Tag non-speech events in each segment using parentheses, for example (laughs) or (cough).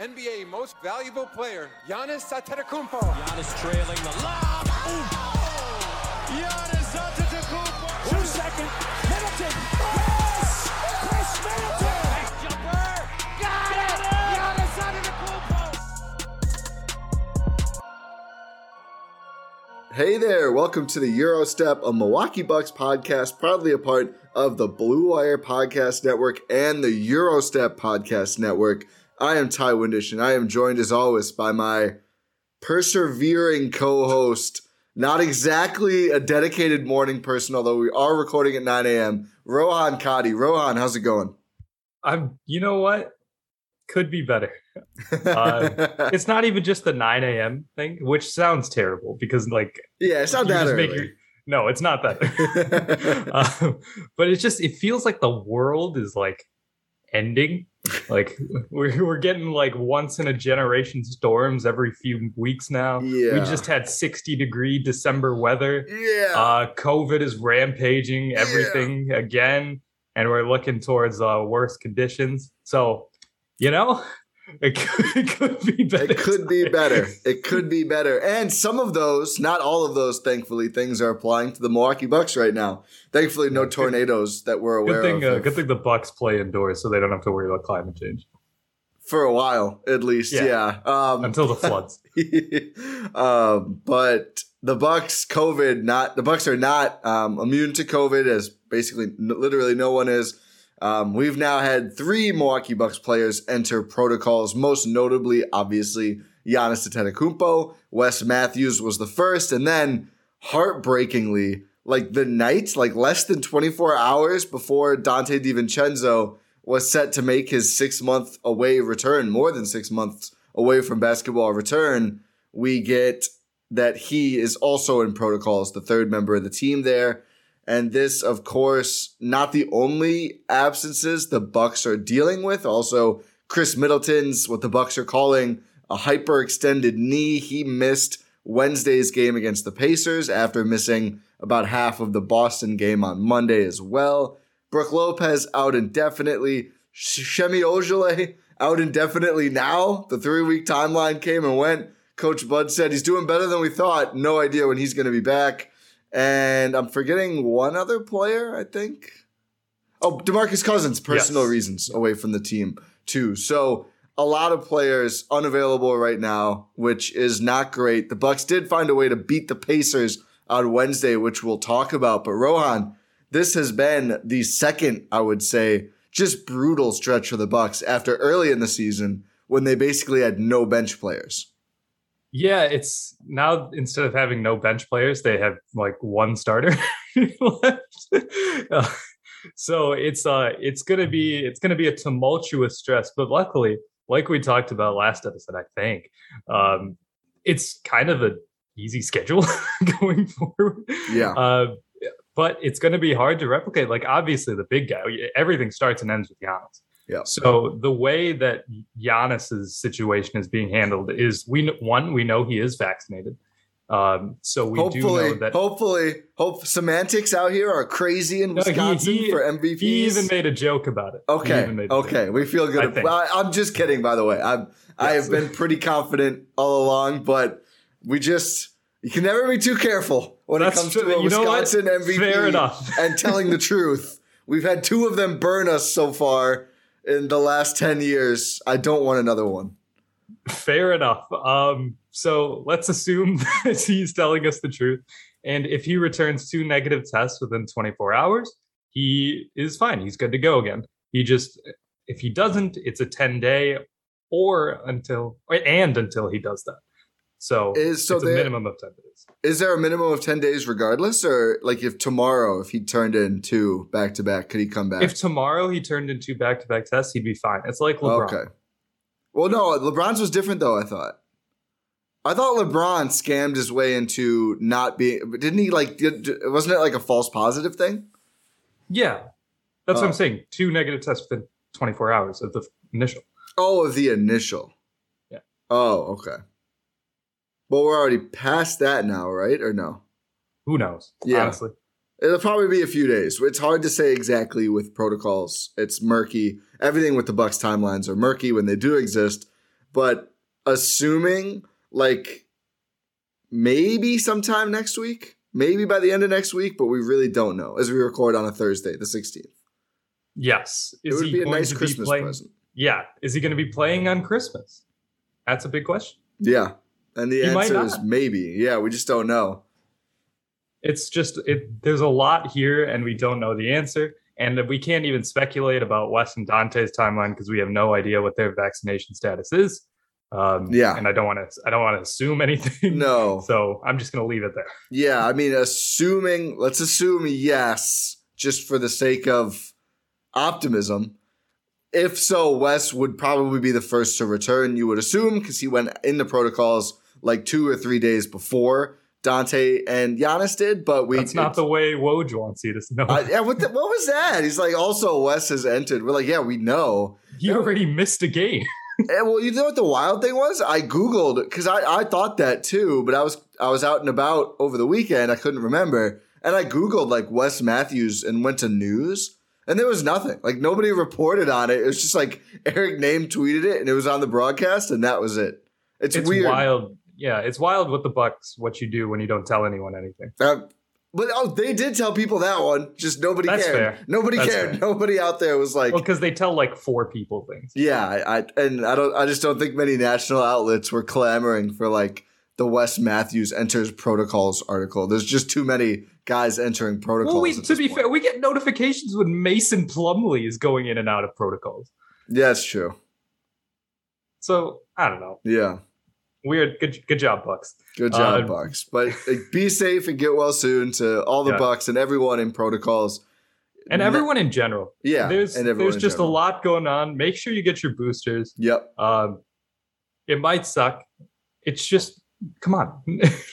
NBA Most Valuable Player, Giannis Antetokounmpo. Giannis trailing the lob. Oh! Giannis Antetokounmpo. Two second. Middleton. Yes! Khris Middleton. Next jumper. Got it. Giannis Antetokounmpo. Hey there, welcome to the Gyro Step, a Milwaukee Bucks podcast, proudly a part of the Blue Wire Podcast Network and the Gyro Step Podcast Network. I am Ti Windisch, and I am joined as always by my persevering co-host, not exactly a dedicated morning person, although we are recording at 9 a.m. Rohan Katti. Rohan, how's it going? I'm. You know what? Could be better. Uh, (laughs) it's not even just the 9 a.m. thing, which sounds terrible because, like, yeah, it's not that early. your- no, it's not that. (laughs) (laughs) um, but it's just it feels like the world is like ending. Like (laughs) we're we're getting like once in a generation storms every few weeks now. Yeah. We just had 60 degree December weather. yeah. Uh, COVID is rampaging everything again, and we're looking towards uh, worse conditions. So, you know, it could, (laughs) it could be better. It could be (laughs) better. It could be better. And some of those, not all of those, thankfully, things are applying to the Milwaukee Bucks right now. Thankfully, no tornadoes that we're aware Good thing, of uh, good thing the Bucks play indoors, so they don't have to worry about climate change for a while, at least. Yeah. Yeah. Um, until the (laughs) floods. um, but the Bucks, COVID, not the Bucks are not um, immune to COVID, as basically literally no one is. Um, we've now had three Milwaukee Bucks players enter protocols, most notably, obviously, Giannis Antetokounmpo. Wes Matthews was the first, and then heartbreakingly, like the night, like less than 24 hours before Donte DiVincenzo was set to make his six month away return, more than six months away from basketball return, we get that he is also in protocols, the third member of the team there. And this, of course, not the only absences the Bucks are dealing with. Also, Khris Middleton's what the Bucks are calling a hyperextended knee. He missed Wednesday's game against the Pacers after missing about half of the Boston game on Monday as well. Brook Lopez out indefinitely. Semi Ojeleye out indefinitely now. The three week timeline came and went. Coach Bud said he's doing better than we thought. No idea when he's going to be back. And I'm forgetting one other player, I think. Oh, DeMarcus Cousins, personal Yes. reasons away from the team, too. So a lot of players unavailable right now, which is not great. The Bucks did find a way to beat the Pacers on Wednesday, which we'll talk about. But Rohan, this has been the second, I would say, just brutal stretch for the Bucks after early in the season when they basically had no bench players. Yeah, it's now instead of having no bench players, they have like one starter (laughs) left. Uh, so it's uh it's gonna be it's gonna be a tumultuous stress, but luckily, like we talked about last episode, I think, um, it's kind of a easy schedule (laughs) going forward. Yeah. Uh, but it's going to be hard to replicate. Like obviously, the big guy, everything starts and ends with Giannis. Yeah. So the way that Giannis's situation is being handled is we one we know he is vaccinated. Um, so we hopefully, do know that hopefully, hope semantics out here are crazy in No, he- Wisconsin he- for MVPs. he even made a joke about it. He Okay. even made a joke. Okay. We feel good. think. Well, I'm just kidding, by the way. I'm, I have been pretty confident all along, but we just, you can never be too careful when That's it comes true. to a You know? Wisconsin MVP Fair enough. and telling the (laughs) truth. We've had two of them burn us so far in the last 10 years. I don't want another one. Fair enough. Um, so let's assume (laughs) that he's telling us the truth. And if he returns two negative tests within 24 hours, he is fine. He's good to go again. He just, if he doesn't, it's a 10 day or until, and until he does that. So, Is- so it's a there- minimum of 10 days. Is there a minimum of 10 days regardless? Or like if tomorrow, if he turned in two back to back, could he come back? If tomorrow he turned in two back to back tests, he'd be fine. It's like LeBron. Okay. Well, no, LeBron's was different though, I thought. I thought LeBron scammed his way into not being, but didn't he like, did, wasn't it like a false positive thing? Yeah. That's what Oh. I'm saying. Two negative tests within 24 hours of the initial. Oh, of the initial. Yeah. Oh, okay. Well, we're already past that now, right? Or no? Who knows? Yeah. Honestly. It'll probably be a few days. It's hard to say exactly with protocols. It's murky. Everything with the Bucks timelines are murky when they do exist. But assuming like maybe sometime next week, maybe by the end of next week, but we really don't know as we record on a Thursday, the 16th. Yes. it would be a nice Christmas playing? present. Yeah. Is he going to be playing on Christmas? That's a big question. Yeah. And the He answer is maybe. Yeah, we just don't know. It's just it. There's a lot here, and we don't know the answer, and we can't even speculate about Wes and Donte's timeline because we have no idea what their vaccination status is. Um, Yeah. and I don't want to. I don't want to assume (laughs) anything. No. So I'm just going to leave it there. Yeah, I mean, assuming, let's assume yes, just for the sake of optimism. If so, Wes would probably be the first to return, you would assume, because he went in the protocols like two or three days before Donte and Giannis did. But we. That's not the way Woj wants you to know. I, yeah, what, the, what was that? He's like, also, Wes has entered. We're like, yeah, we know. he already missed a game. (laughs) And, well, you know what the wild thing was? I googled because I, I thought that too, but I was I was out and about over the weekend. I couldn't remember, and I googled like Wes Matthews and went to news, and there was nothing. Like nobody reported on it. It was just like Eric Nehm tweeted it, and it was on the broadcast, and that was it. It's, It's weird. wild. Yeah, it's wild with the Bucks. What you do when you don't tell anyone anything. Uh, but oh, they did tell people that one. Just nobody That's cared. fair. Nobody That's cared. fair. Nobody out there was like, Well, because they tell like four people things. Yeah, I, I and I don't I just don't think many national outlets were clamoring for like the Wes Matthews enters protocols article. There's just too many guys entering protocols. Well, we, to be point. fair, we get notifications when Mason Plumlee is going in and out of protocols. yeah, that's true. So I don't know. Yeah, Weird. Good. Good job, Bucks. good job, Uh, Bucks. But like, be safe and get well soon to all the Yeah. Bucks and everyone in protocols. And everyone in general. yeah, There's there's just general. a lot going on. Make sure you get your boosters. Yep, Um, it might suck. It's just come on. (laughs)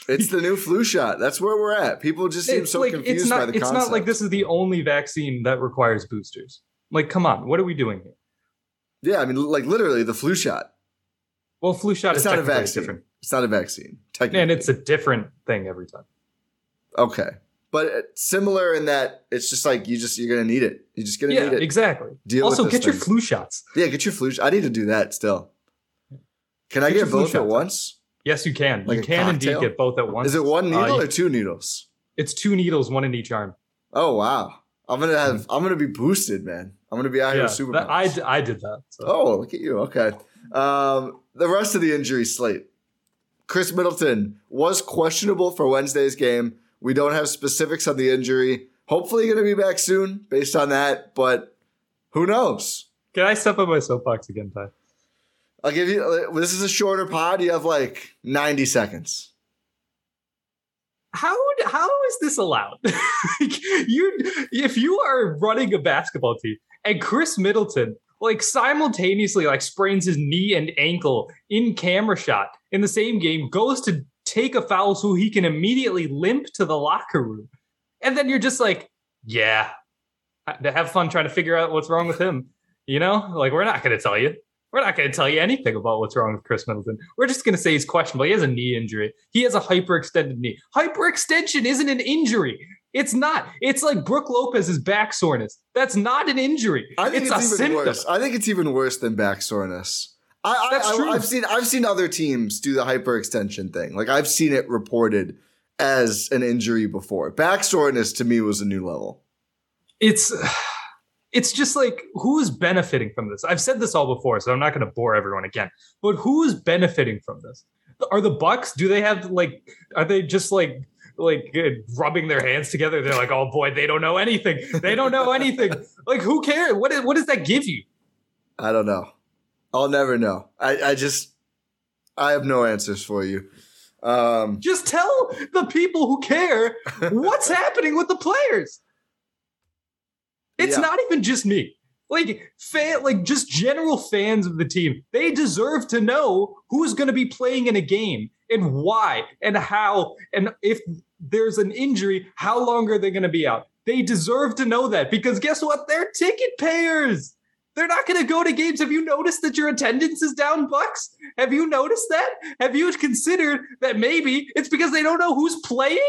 it's the new flu shot. That's where we're at. People just seem it's so like confused it's by not the it's concept. not like this is the only vaccine that requires boosters. Like, come on, what are we doing here? Yeah, I mean, like literally the flu shot. Well, flu shot It's is not a vaccine. different, It's not a vaccine. Technically, and it's a different thing every time. Okay. But it's similar in that it's just like you just you're gonna need it. You're just gonna Yeah, need it. exactly. Deal also, get your flu shots. Yeah, get your flu. sh- I need to do that still. Can I Get get, your flu both at once? Yes, you can. Like you can indeed get both at once. Is it one Uh, needle you- or two needles? It's two needles, one in each arm. Oh wow! I'm gonna have. I'm gonna be boosted, man. I'm gonna be out here Yeah, with super. that- I, I did that. So. Oh, look at you. Okay. Um, the rest of the injury slate. Khris Middleton was questionable for Wednesday's game. We don't have specifics on the injury. Hopefully, going to be back soon based on that, but who knows? Can I step on my soapbox again, Ti? I'll give you. This is a shorter pod. You have like 90 seconds. How how is this allowed? (laughs) You if you are running a basketball team and Khris Middleton like simultaneously like sprains his knee and ankle in camera shot in the same game, goes to take a foul so he can immediately limp to the locker room, and then you're just like, yeah, to have fun trying to figure out what's wrong with him. You know, like we're not going to tell you. We're not going to tell you anything about what's wrong with Khris Middleton. We're just going to say he's questionable. He has a knee injury. He has a hyperextended knee. Hyperextension isn't an injury. It's not. It's like Brook Lopez's back soreness. That's not an injury. I think it's, it's, a even symptom. worse. I think it's even worse than back soreness. I, I, That's I, true. I've seen I've seen other teams do the hyperextension thing. Like I've seen it reported as an injury before. Back soreness to me was a new level. It's it's just like who's benefiting from this? I've said this all before, so I'm not going to bore everyone again. But who's benefiting from this? Are the Bucks? Do they have like? Are they just like like rubbing their hands together? They're like, oh boy, they don't know anything. They don't know anything. (laughs) like, who cares? What is, what does that give you? I don't know. I'll never know. I, I just I have no answers for you. Um, Just tell the people who care what's (laughs) happening with the players. It's Yeah. not even just me. Like fan, like just general fans of the team. They deserve to know who's going to be playing in a game and why and how and if there's an injury, how long are they going to be out? They deserve to know that because guess what? They're ticket payers. They're not going to go to games. Have you noticed that your attendance is down, Bucks? Have you noticed that? Have you considered that maybe it's because they don't know who's playing?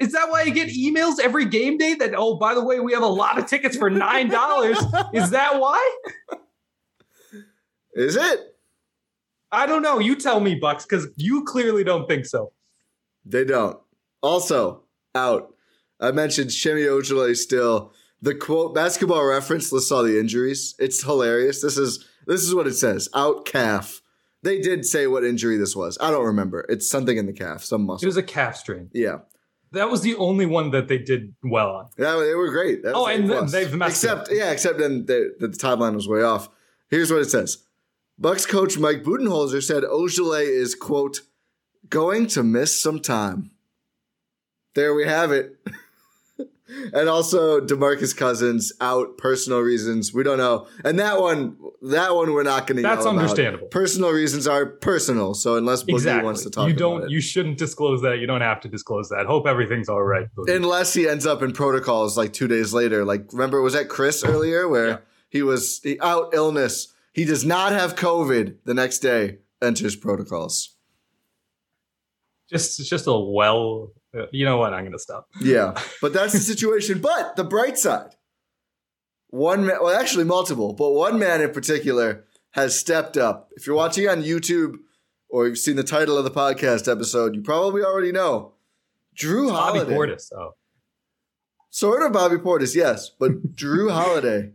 Is that why I get emails every game day that, oh, by the way, we have a lot of tickets for $9? is that why? is it? I don't know. You tell me, Bucks, because you clearly don't think so. They don't. Also, out. I mentioned Semi Ojeleye still. The quote basketball reference lists all the injuries. It's hilarious. This is this is what it says. Out calf. They did say what injury this was. I don't remember. It's something in the calf, some muscle. It was a calf strain. Yeah. That was the only one that they did well on. Yeah, they were great. That Oh, and plus. they've messed except up. yeah, except then the, the timeline was way off. Here's what it says: Bucks coach Mike Budenholzer said Ojeleye is quote going to miss some time. There we have it. (laughs) and also DeMarcus Cousins out personal reasons. We don't know. And that one, that one we're not going to. That's understandable. Personal reasons are personal. So unless Boogie Exactly. wants to talk, you don't. it. You shouldn't disclose that. You don't have to disclose that. Hope everything's all right. Boogie. unless he ends up in protocols like two days later. Like remember, was that Chris earlier where Yeah. he was he, out illness? He does not have COVID. The next day enters protocols. just, it's just a well. You know what? I'm gonna stop. Yeah, (laughs) but that's the situation. But the bright side, one man, well, actually multiple, but one man in particular has stepped up. If you're watching on YouTube or you've seen the title of the podcast episode, you probably already know. Jrue Bobby Holiday. Portis. Oh, Sort of Bobby Portis, yes, but (laughs) Jrue Holiday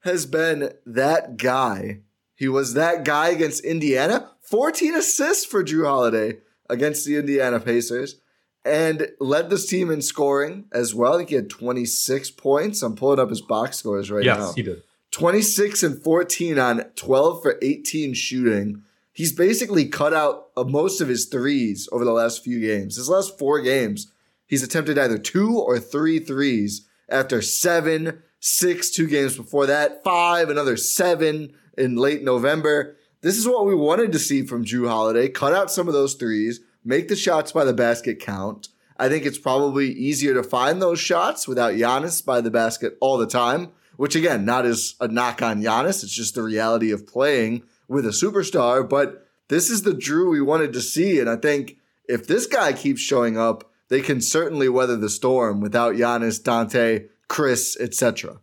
has been that guy. He was that guy against Indiana. 14 assists for Jrue Holiday against the Indiana Pacers and led this team in scoring as well. I think he had 26 points. I'm pulling up his box scores right yes, now. he did. 26 and 14 on 12 for 18 shooting. He's basically cut out of most of his threes over the last few games. His last four games, he's attempted either two or three threes after seven, six, two games before that, five, another seven in late November. This is what we wanted to see from Jrue Holiday. Cut out some of those threes, make the shots by the basket count. I think it's probably easier to find those shots without Giannis by the basket all the time, which again, not as a knock on Giannis. It's just the reality of playing with a superstar. But this is the Jrue we wanted to see. And I think if this guy keeps showing up, they can certainly weather the storm without Giannis, Donte, Khris, etc.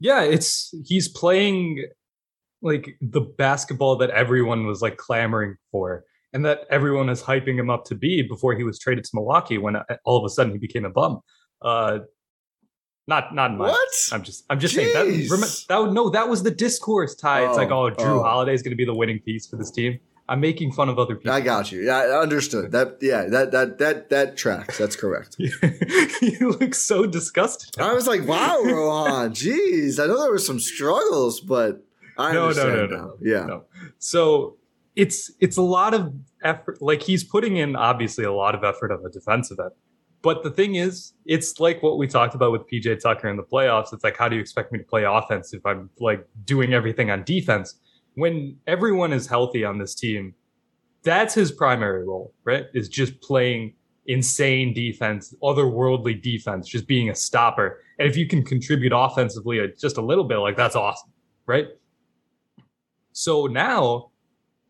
Yeah, it's he's playing like the basketball that everyone was like clamoring for and that everyone is hyping him up to be before he was traded to Milwaukee when uh, all of a sudden he became a bum. Uh not not my What? I'm just I'm just saying that, that no that was the discourse Ti. it's like Oh, oh Jrue oh. Holiday is going to be the winning piece for this team. I'm making fun of other people. I got you. Yeah, I understood. That yeah, that that that that tracks. That's correct. (laughs) you look so disgusted. I was like, wow, Rohan, jeez. I know there were some struggles, but I No, no, understand no, no, now. no. Yeah. No. So it's it's a lot of effort. Like he's putting in obviously a lot of effort on the defensive end. But the thing is, it's like what we talked about with PJ Tucker in the playoffs. It's like, how do you expect me to play offense if I'm like doing everything on defense? When everyone is healthy on this team, that's his primary role, right? Is just playing insane defense, otherworldly defense, just being a stopper. And if you can contribute offensively uh, just a little bit, like that's awesome, right? So now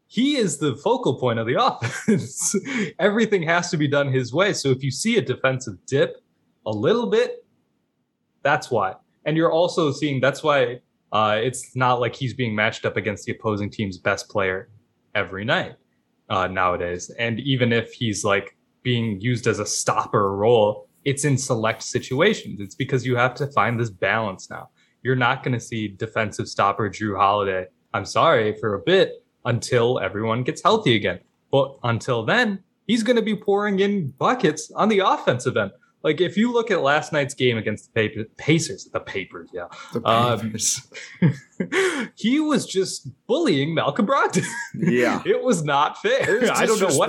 he is the focal point of the (laughs) offense. Everything has to be done his way. So if you see a defensive dip a little bit, that's why. And you're also seeing that's why uh, it's not like he's being matched up against the opposing team's best player every night uh, nowadays. And even if he's like being used as a stopper role, it's in select situations. It's because you have to find this balance now. you're not going to see defensive stopper Jrue Holiday. I'm sorry for a bit until everyone gets healthy again. But until then, he's going to be pouring in buckets on the offensive end. Like if you look at last night's game against the Pacers, the Papers, yeah, the Papers. Um, (laughs) he was just bullying Malcolm Brogdon. (laughs) Yeah, it was not fair. It was (laughs) I don't know what.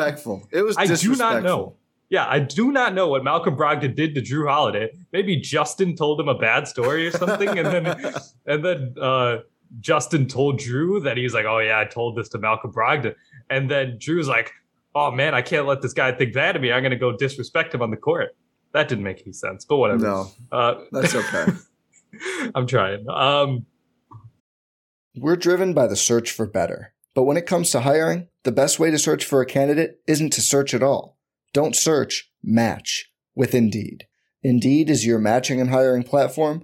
It was. I do not know. Yeah, I do not know what Malcolm Brogdon did to Jrue Holiday. Maybe Justin told him a bad story or something, and then and then uh, Justin told Jrue that he's like, "Oh yeah, I told this to Malcolm Brogdon," and then Jrue's like, "Oh man, I can't let this guy think that of me. I'm going to go disrespect him on the court." That didn't make any sense, but whatever. No, uh, that's (laughs) okay. I'm trying. Um, We're driven by the search for better, but when it comes to hiring, the best way to search for a candidate isn't to search at all. Don't search, match with Indeed. Indeed is your matching and hiring platform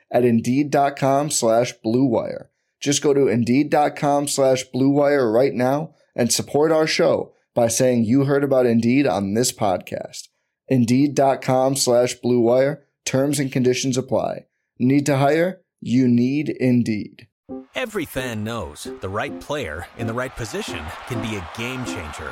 at Indeed.com slash BlueWire. Just go to Indeed.com slash BlueWire right now and support our show by saying you heard about Indeed on this podcast. Indeed.com slash Blue Wire. Terms and conditions apply. Need to hire? You need Indeed. Every fan knows the right player in the right position can be a game changer.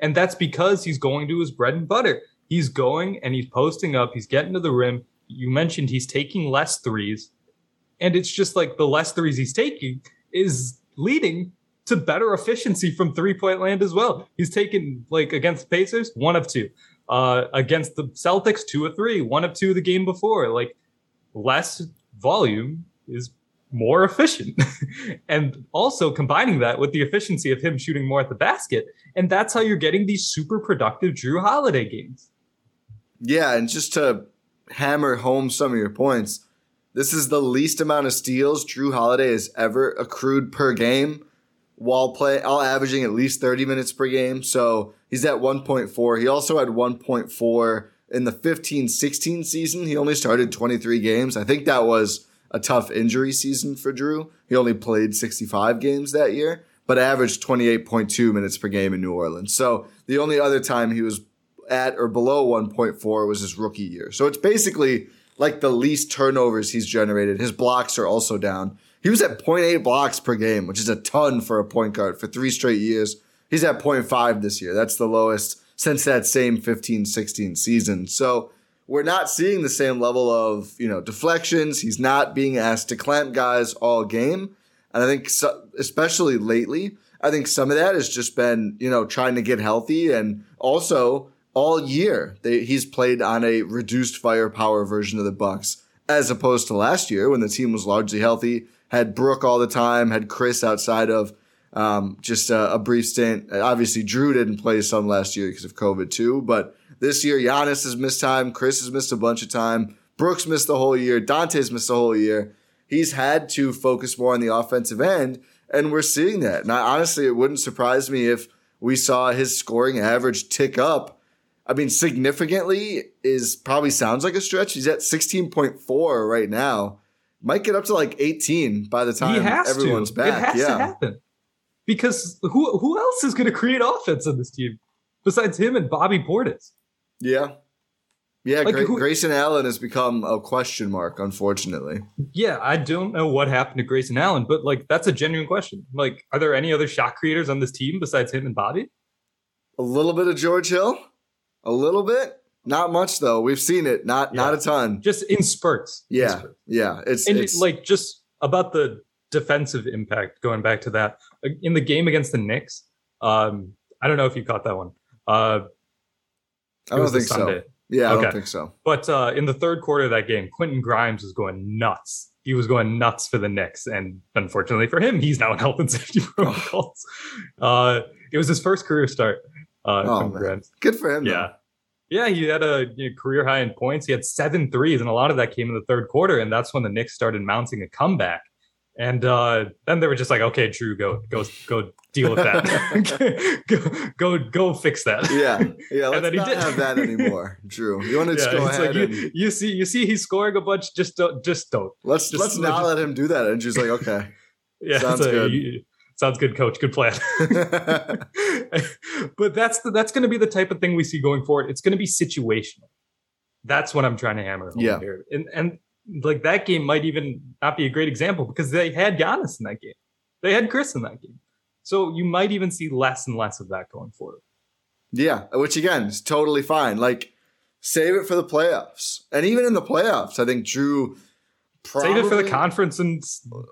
and that's because he's going to his bread and butter. He's going and he's posting up, he's getting to the rim. You mentioned he's taking less threes, and it's just like the less threes he's taking is leading to better efficiency from three point land as well. He's taken like against the Pacers, one of two. Uh, against the Celtics, two of three, one of two the game before. Like less volume is more efficient. (laughs) and also combining that with the efficiency of him shooting more at the basket. And that's how you're getting these super productive Jrue Holiday games. Yeah, and just to hammer home some of your points, this is the least amount of steals Jrue Holiday has ever accrued per game while play all averaging at least 30 minutes per game. So he's at 1.4. He also had 1.4 in the 15-16 season. He only started 23 games. I think that was a tough injury season for Jrue. He only played 65 games that year, but averaged 28.2 minutes per game in New Orleans. So the only other time he was at or below 1.4 was his rookie year. So it's basically like the least turnovers he's generated. His blocks are also down. He was at 0.8 blocks per game, which is a ton for a point guard for three straight years. He's at 0.5 this year. That's the lowest since that same 15 16 season. So we're not seeing the same level of, you know, deflections. He's not being asked to clamp guys all game. And I think, so, especially lately, I think some of that has just been, you know, trying to get healthy and also all year they, he's played on a reduced firepower version of the Bucks as opposed to last year when the team was largely healthy had Brook all the time, had Khris outside of um, just a, a, brief stint. Obviously, Jrue didn't play some last year because of COVID too, but this year Giannis has missed time. Khris has missed a bunch of time. Brook's missed the whole year. Donte's missed the whole year. He's had to focus more on the offensive end, and we're seeing that. And I, honestly, it wouldn't surprise me if we saw his scoring average tick up. I mean, significantly is probably sounds like a stretch. He's at 16.4 right now might get up to like 18 by the time everyone's to. back. It has yeah. to happen. Because who who else is going to create offense on this team besides him and Bobby Portis? Yeah. Yeah, like, Gra- who, Grayson Allen has become a question mark, unfortunately. Yeah, I don't know what happened to Grayson Allen, but like that's a genuine question. Like, are there any other shot creators on this team besides him and Bobby? A little bit of George Hill, a little bit. Not much though. We've seen it. Not yeah. not a ton. Just in spurts. Yeah. In spurts. Yeah. It's and it's like just about the defensive impact, going back to that in the game against the Knicks. Um, I don't know if you caught that one. Uh, I don't think so. Sunday. Yeah, I Okay. don't think so. But uh, in the third quarter of that game, Quentin Grimes was going nuts. He was going nuts for the Knicks, and unfortunately for him, he's now in health and safety protocols. uh, it was his first career start. Uh, Oh, Quentin man. Grimes. Good for him. though. Yeah. Yeah, he had a you know, career high in points. He had seven threes, and a lot of that came in the third quarter, and that's when the Knicks started mounting a comeback. And uh, then they were just like, "Okay, Jrue, go, go, go, deal with that. (laughs) (laughs) go, go, go, fix that." Yeah, yeah. (laughs) Let's then he not did. have that anymore, Jrue. You want to just Yeah, go ahead like and you, you see, you see, he's scoring a bunch. Just don't, just don't. let's just- let's not let him do that. And Jrue's like, okay. Yeah, Sounds it's a- good. you- sounds good, coach. Good plan. but that's the, that's going to be the type of thing we see going forward. It's going to be situational. That's what I'm trying to hammer home Yeah. here. And and like that game might even not be a great example because they had Giannis in that game. They had Khris in that game. So you might even see less and less of that going forward. Yeah, which again is totally fine. Like, save it for the playoffs, and even in the playoffs, I think Jrue. Probably, Save it for the conference and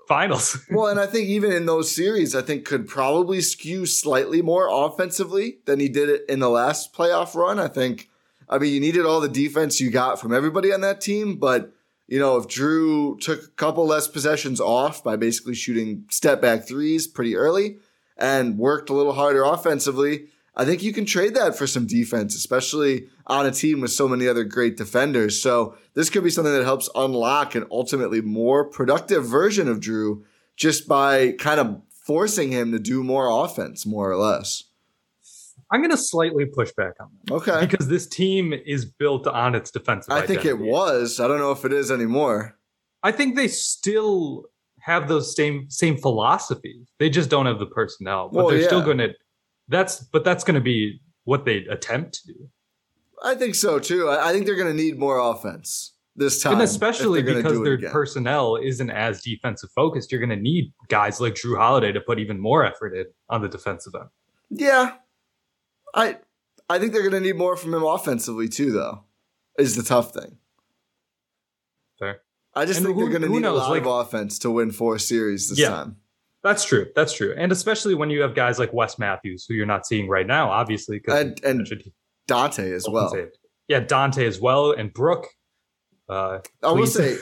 finals. (laughs) well, and I think even in those series, I think could probably skew slightly more offensively than he did it in the last playoff run. I think, I mean, you needed all the defense you got from everybody on that team, but you know, if Jrue took a couple less possessions off by basically shooting step back threes pretty early and worked a little harder offensively, I think you can trade that for some defense, especially on a team with so many other great defenders. So this could be something that helps unlock an ultimately more productive version of Jrue just by kind of forcing him to do more offense, more or less. I'm going to slightly push back on that Okay. because this team is built on its defensive. I think it was. I don't know if it is anymore. I think they still have those same same philosophies. They just don't have the personnel, but Well, they're still going to. That's but that's going to be what they attempt to do, I think so too. I I think they're going to need more offense this time. and especially because their personnel isn't as defensive focused. You're going to need guys like Jrue Holiday to put even more effort in on the defensive end. Yeah. I I think they're going to need more from him offensively too though. Is the tough thing. Fair. I just And think who- they're going to need knows, a lot like- of offense to win four series this Yeah. time. That's true. That's true, and especially when you have guys like Wes Matthews, who you're not seeing right now, obviously. And and Donte as well. Yeah, Donte as well, and Brook. Uh, I will say,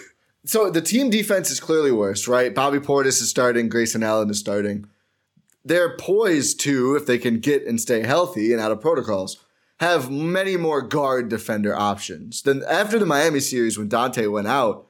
so the team defense is clearly worse, right? Bobby Portis is starting, Grayson Allen is starting. They're poised to, if they can get and stay healthy and out of protocols, have many more guard defender options than after the Miami series when Donte went out.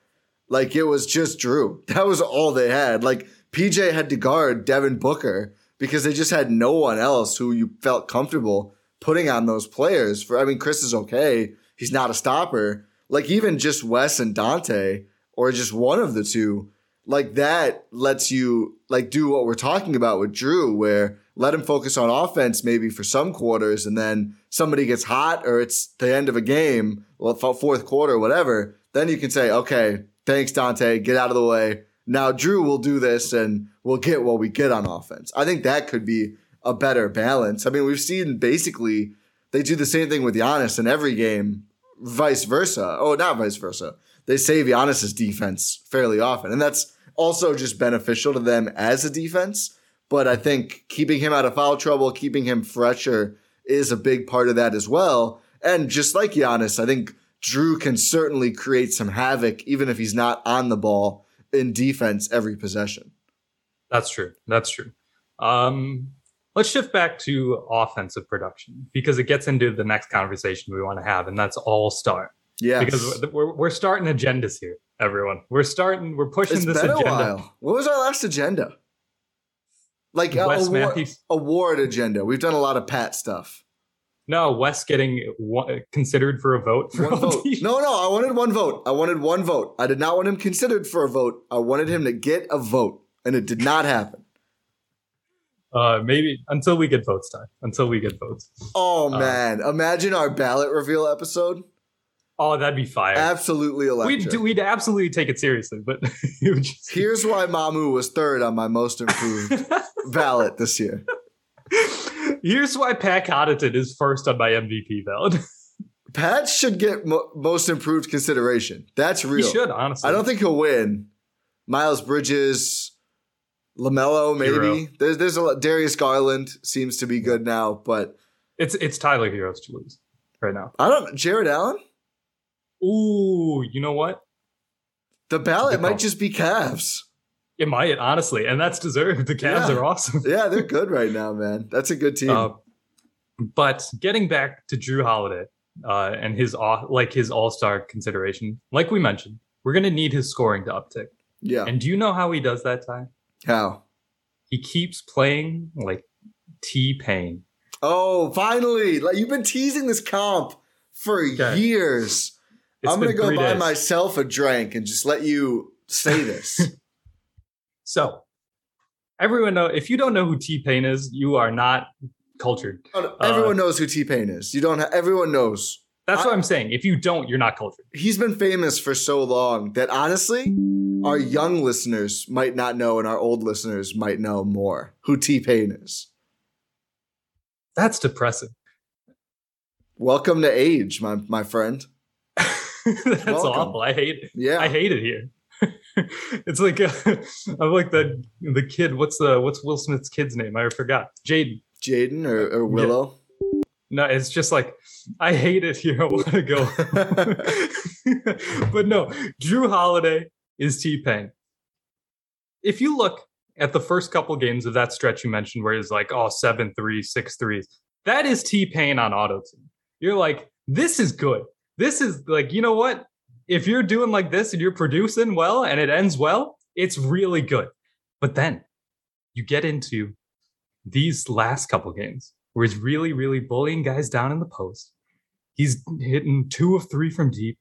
Like it was just Jrue. (laughs) That was all they had. Like PJ had to guard Devin Booker because they just had no one else who you felt comfortable putting on those players. For I mean, Khris is okay. He's not a stopper. Like even just Wes and Donte, or just one of the two, like that lets you like do what we're talking about with Jrue, where let him focus on offense maybe for some quarters, and then somebody gets hot or it's the end of a game, well, fourth quarter, whatever. Then you can say, okay, thanks Donte, get out of the way. Now Jrue will do this, and we'll get what we get on offense. I think that could be a better balance. I mean, we've seen basically they do the same thing with Giannis in every game, vice versa. Oh, not vice versa. They save Giannis's defense fairly often, and that's also just beneficial to them as a defense. But I think keeping him out of foul trouble, keeping him fresher, is a big part of that as well. And just like Giannis, I think Jrue can certainly create some havoc, even if he's not on the ball in defense every possession. That's true. That's true. Um, let's shift back to offensive production because it gets into the next conversation we want to have, and that's all star. Yeah, Because we're, we're starting agendas here, everyone. We're starting, we're pushing it's this been agenda. a while. What was our last agenda? Like a award, award agenda. We've done a lot of Pat stuff. No, Wes getting one, considered for a vote. For One vote. No, no, I wanted one vote. I wanted one vote. I did not want him considered for a vote. I wanted him to get a vote, and it did not happen. Uh, maybe until we get votes time. Until we get votes. Oh Uh, man, imagine our ballot reveal episode. Oh, that'd be fire. Absolutely electric. We'd, we'd absolutely take it seriously, but (laughs) it just, Here's why Mamu was third on my most improved (laughs) ballot this year. Here's why Pat Connaughton is first on my MVP ballot. (laughs) Pat should get mo- most improved consideration. That's he real. should honestly. I don't think he'll win. Miles Bridges, LaMelo, maybe. Herro. There's there's a lot, Darius Garland seems to be good now, but It's it's Tyler Herro's to lose right now. I don't. Jarrett Allen. Ooh, you know what? The ballot might just be Cavs. It might honestly, and that's deserved. The Cavs Yeah. are awesome. Yeah, they're good right now, man. That's a good team. Uh, but getting back to Jrue Holiday uh, and his like his All Star consideration, like we mentioned, we're gonna need his scoring to uptick. yeah. And do you know how he does that? Time How? he keeps playing like T Pain. Oh, finally! Like you've been teasing this comp for Okay. years. It's I'm gonna go buy days. myself a drink and just let you say this. (laughs) So everyone know if you don't know who T Pain is, you are not cultured. everyone uh, knows who T Pain is. You don't. Ha- everyone knows. That's I- what I'm saying. If you don't, you're not cultured. He's been famous for so long that honestly, our young listeners might not know, and our old listeners might know more who T Pain is. That's depressing. Welcome to age, my my friend. (laughs) That's Welcome. awful. I hate it. Yeah. I hate it here. (laughs) it's like uh, (laughs) I'm like the the kid. What's the what's Will Smith's kid's name? I forgot. Jaden. Jaden or, or Willow. No, it's just like I hate it here. I want to go. but no, Jrue Holiday is T Pain. If you look at the first couple games of that stretch you mentioned, where it's like, oh, seven threes, six threes, that is T Pain on auto tune. You're like, this is good. This is like, you know what? If you're doing like this and you're producing well and it ends well, it's really good. But then you get into these last couple games where he's really, really bullying guys down in the post. He's hitting two of three from deep.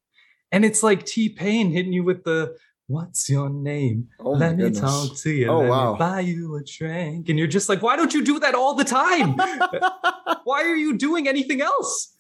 And it's like T Pain hitting you with the what's your name? Oh Let me goodness. talk to you. Oh, Let wow. me buy you a drink. And you're just like, why don't you do that all the time? (laughs) why are you doing anything else?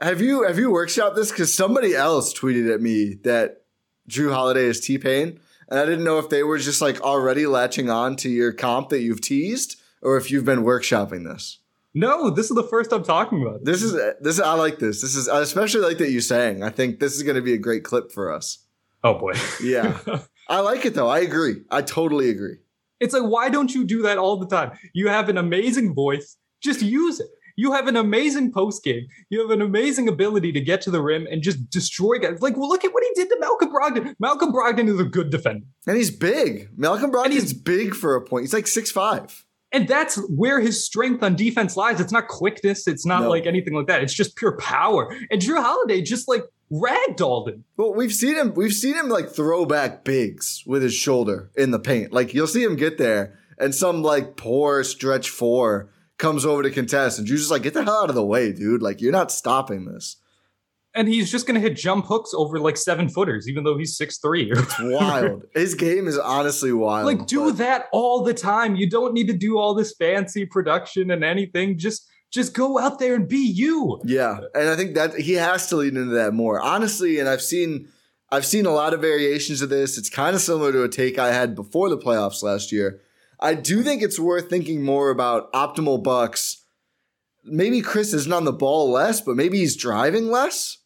Have you have you workshopped this? Because somebody else tweeted at me that Jrue Holiday is T Pain, and I didn't know if they were just like already latching on to your comp that you've teased, or if you've been workshopping this. No, this is the first I'm talking about. This is this. I like this. This is I especially like that you sang. I think this is going to be a great clip for us. Oh boy. Yeah. (laughs) I like it though. I agree. I totally agree. It's like, why don't you do that all the time? You have an amazing voice. Just use it. You have an amazing post game. You have an amazing ability to get to the rim and just destroy guys. Like, well, look at what he did to Malcolm Brogdon. Malcolm Brogdon is a good defender. And he's big. Malcolm And Brogdon's he's- big for a point. He's like six five. And that's where his strength on defense lies. It's not quickness. It's not No. like anything like that. It's just pure power. And Jrue Holiday just like ragdolled him. Well, we've seen him. We've seen him like throw back bigs with his shoulder in the paint. Like you'll see him get there, and some like poor stretch four comes over to contest, and Jrue's just like, "Get the hell out of the way, dude! Like you're not stopping this." And he's just going to hit jump hooks over like seven footers, even though he's six three. It's wild. his game is honestly wild. like do but- that all the time you don't need to do all this fancy production and anything just just go out there and be you Yeah, and I think that he has to lean into that more. Honestly, and I've seen I've seen a lot of variations of this. It's kind of similar to a take I had before the playoffs last year. I do think it's worth thinking more about optimal bucks. Maybe Khris isn't on the ball less, but maybe he's driving less.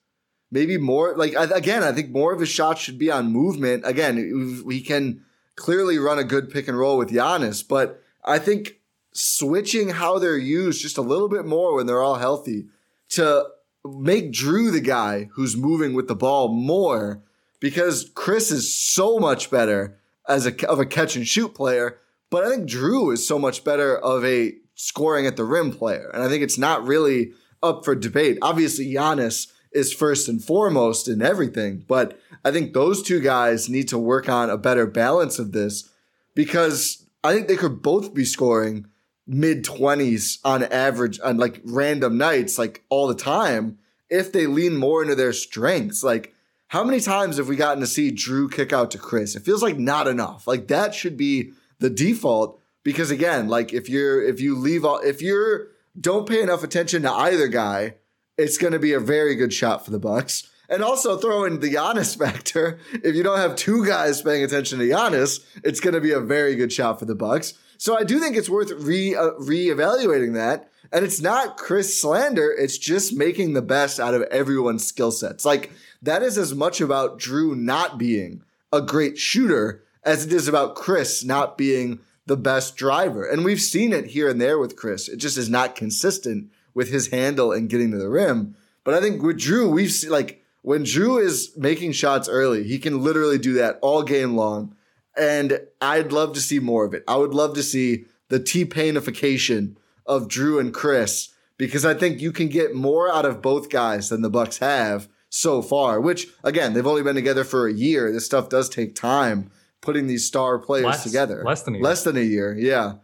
Maybe more like again, I think more of his shots should be on movement. Again, we can clearly run a good pick and roll with Giannis, but I think switching how they're used just a little bit more when they're all healthy to make Jrue the guy who's moving with the ball more because Khris is so much better as a of a catch and shoot player, but I think Jrue is so much better of a scoring at the rim player, and I think it's not really up for debate. Obviously, Giannis is first and foremost in everything, but I think those two guys need to work on a better balance of this because I think they could both be scoring mid 20s on average on like random nights, like all the time, if they lean more into their strengths. Like, how many times have we gotten to see Jrue kick out to Khris? It feels like not enough. Like, that should be the default because, again, like if you're, if you leave, all, if you're, don't pay enough attention to either guy, it's going to be a very good shot for the Bucks. And also throw in the Giannis (laughs) factor. If you don't have two guys paying attention to Giannis, it's going to be a very good shot for the Bucks. So I do think it's worth re uh, reevaluating that. And it's not Khris slander; it's just making the best out of everyone's skill sets. Like that is as much about Jrue not being a great shooter as it is about Khris not being the best driver. And we've seen it here and there with Khris. It just is not consistent with his handle and getting to the rim. But I think with Jrue, we've seen like when Jrue is making shots early, he can literally do that all game long. And I'd love to see more of it. I would love to see the T Painification of Jrue and Khris because I think you can get more out of both guys than the Bucks have so far. Which again, they've only been together for a year. This stuff does take time putting these star players Less- together. less than a year. Less than a year. Yeah.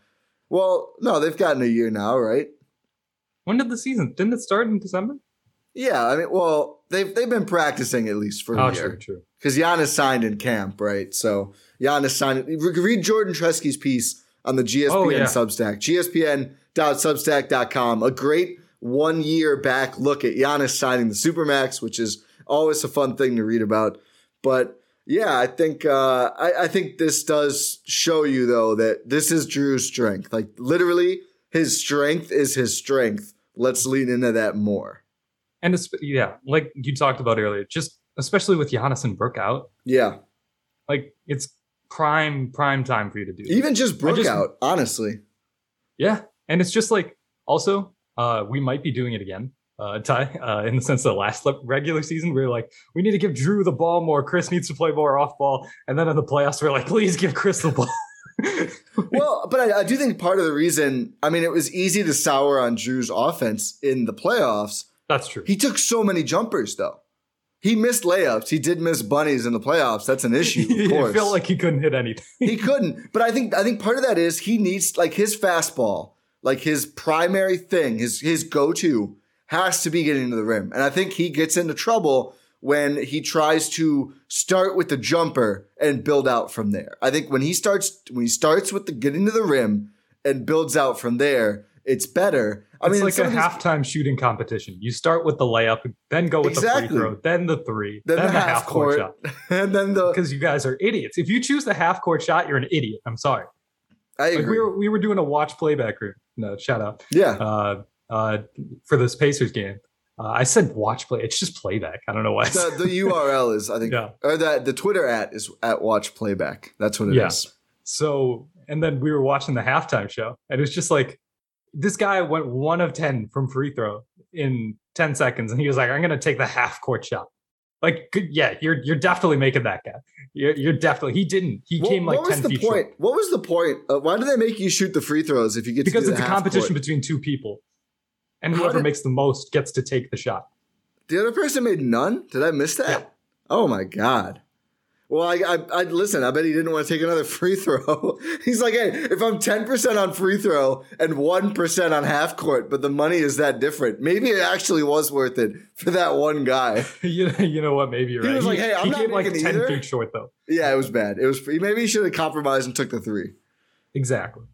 Well, no, they've gotten a year now, right? When did the season? Didn't it start in December? Yeah, I mean, well, they've they've been practicing at least for a Oh, year. true, true. because Giannis signed in camp, right? So Giannis signed. Read Jordan Tresky's piece on the GSPN Oh, yeah. Substack, gspn.substack.com. A great one year back look at Giannis signing the Supermax, which is always a fun thing to read about. But yeah, I think uh, I, I think this does show you though that this is Jrue's strength. Like literally, his strength is his strength. Let's lean into that more. And it's, yeah, like you talked about earlier, just especially with Giannis and Brook out, Yeah, like it's prime prime time for you to do. even just Brook just- out, honestly. Yeah, and it's just like also uh, we might be doing it again, uh, (laughs) Ti, uh, in the sense of the last regular season we were like we need to give Jrue the ball more. Khris needs to play more off ball, and then in the playoffs we're like please give Khris the ball. (laughs) well, but I, I do think part of the reason, I mean, it was easy to sour on Jrue's offense in the playoffs. That's true. He took so many jumpers, though. He missed layups. He did miss bunnies in the playoffs. That's an issue, (laughs) of it course. felt like he couldn't hit anything. he couldn't. But I think I think part of that is he needs like his fastball, like his primary thing, his his go to has to be getting to the rim. And I think he gets into trouble when he tries to start with the jumper and build out from there. I think when he starts when he starts with the getting to the rim and builds out from there, it's better. I it's mean, like a these- halftime shooting competition. You start with the layup, then go with Exactly. the free throw, then the three, then, then, the, the, half court, shot. (laughs) and then the. Because you guys are idiots. If you choose the half court shot, you're an idiot. I'm sorry. I Like agree. we were we were doing a watch playback room. No, shout out. yeah, uh, uh, for this Pacers game. Uh, I said watch play. It's just playback. I don't know why. The, the (laughs) URL is I think, Yeah. or that the Twitter at is at Watch Playback. That's what it is. Yeah. So, and then we were watching the halftime show, and it was just like this guy went one of ten from free throw in ten seconds, and he was like, "I'm gonna take the half court shot." Like, yeah, you're you're definitely making that guy. You're, you're definitely. He didn't. He What- came like what was ten the feet point? short What was the point? Uh, why do they make you shoot the free throws if you get because to it's the a competition court? between two people, and whoever did- makes the most gets to take the shot. The other person made none. Did I miss that? Yeah. Oh my god. Well, I, I, I listen. I bet he didn't want to take another (laughs) free throw. He's like, hey, if I'm ten percent on free throw and one percent on half court, but the money is that different, maybe it actually was worth it for that one guy. (laughs) you, know, you know what? Maybe you're He right. was like, "Hey, I'm he not like ten either." feet short though. Yeah, it was bad. It was maybe he should have compromised and took the three. Exactly.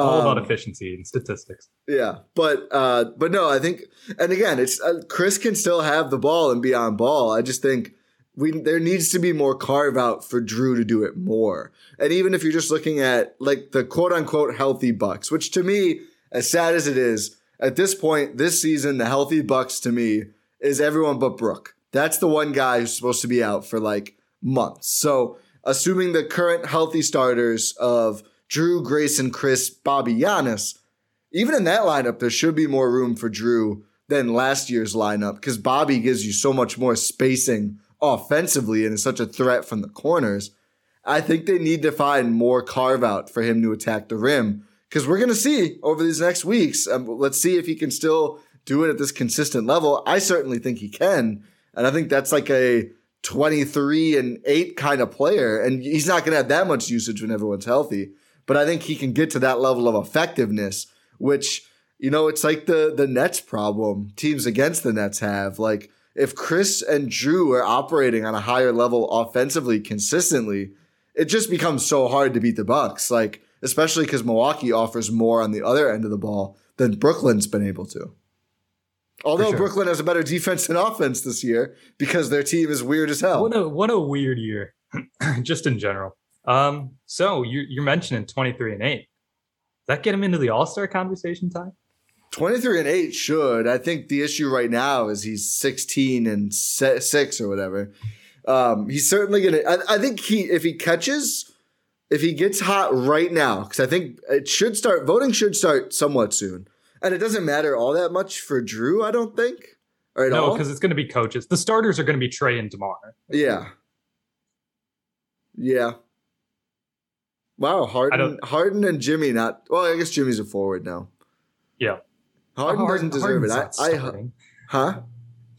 All about Um, efficiency and statistics. Yeah, but uh, but no, I think, and again, it's uh, Khris can still have the ball and be on ball. I just think we there needs to be more carve out for Jrue to do it more. And even if you're just looking at like the quote unquote healthy Bucks, which to me, as sad as it is, at this point this season, the healthy Bucks to me is everyone but Brook. That's the one guy who's supposed to be out for like months. So assuming the current healthy starters of Jrue, Grayson, Khris, Bobby, Giannis even in that lineup, there should be more room for Jrue than last year's lineup because Bobby gives you so much more spacing offensively and is such a threat from the corners. I think they need to find more carve out for him to attack the rim because we're going to see over these next weeks. Um, let's see if he can still do it at this consistent level. I certainly think he can. And I think that's like a 23 and 8 kind of player. And he's not going to have that much usage when everyone's healthy. But I think he can get to that level of effectiveness which you know it's like the the Nets problem teams against the Nets have like if Khris and Jrue are operating on a higher level offensively consistently it just becomes so hard to beat the Bucks like especially cuz Milwaukee offers more on the other end of the ball than Brooklyn's been able to although sure. Brooklyn has a better defense and offense this year because their team is weird as hell What a what a weird year, (clears throat) just in general. Um, so you you're mentioning 23 and 8. Does that get him into the All Star conversation, Ti? 23 and 8 should. I think the issue right now is he's 16 and 6 or whatever. Um, he's certainly going to, I think he, if he catches if he gets hot right now, because I think it should start, voting should start somewhat soon. And it doesn't matter all that much for Jrue, I don't think. Or at No, because it's going to be coaches. The starters are going to be Trey and DeMar. Yeah. Yeah. Wow, Harden, don't- Harden and Jimmy not. Well, I guess Jimmy's a forward now. Yeah, Harden, doesn't deserve Harden's it. not I, I, huh?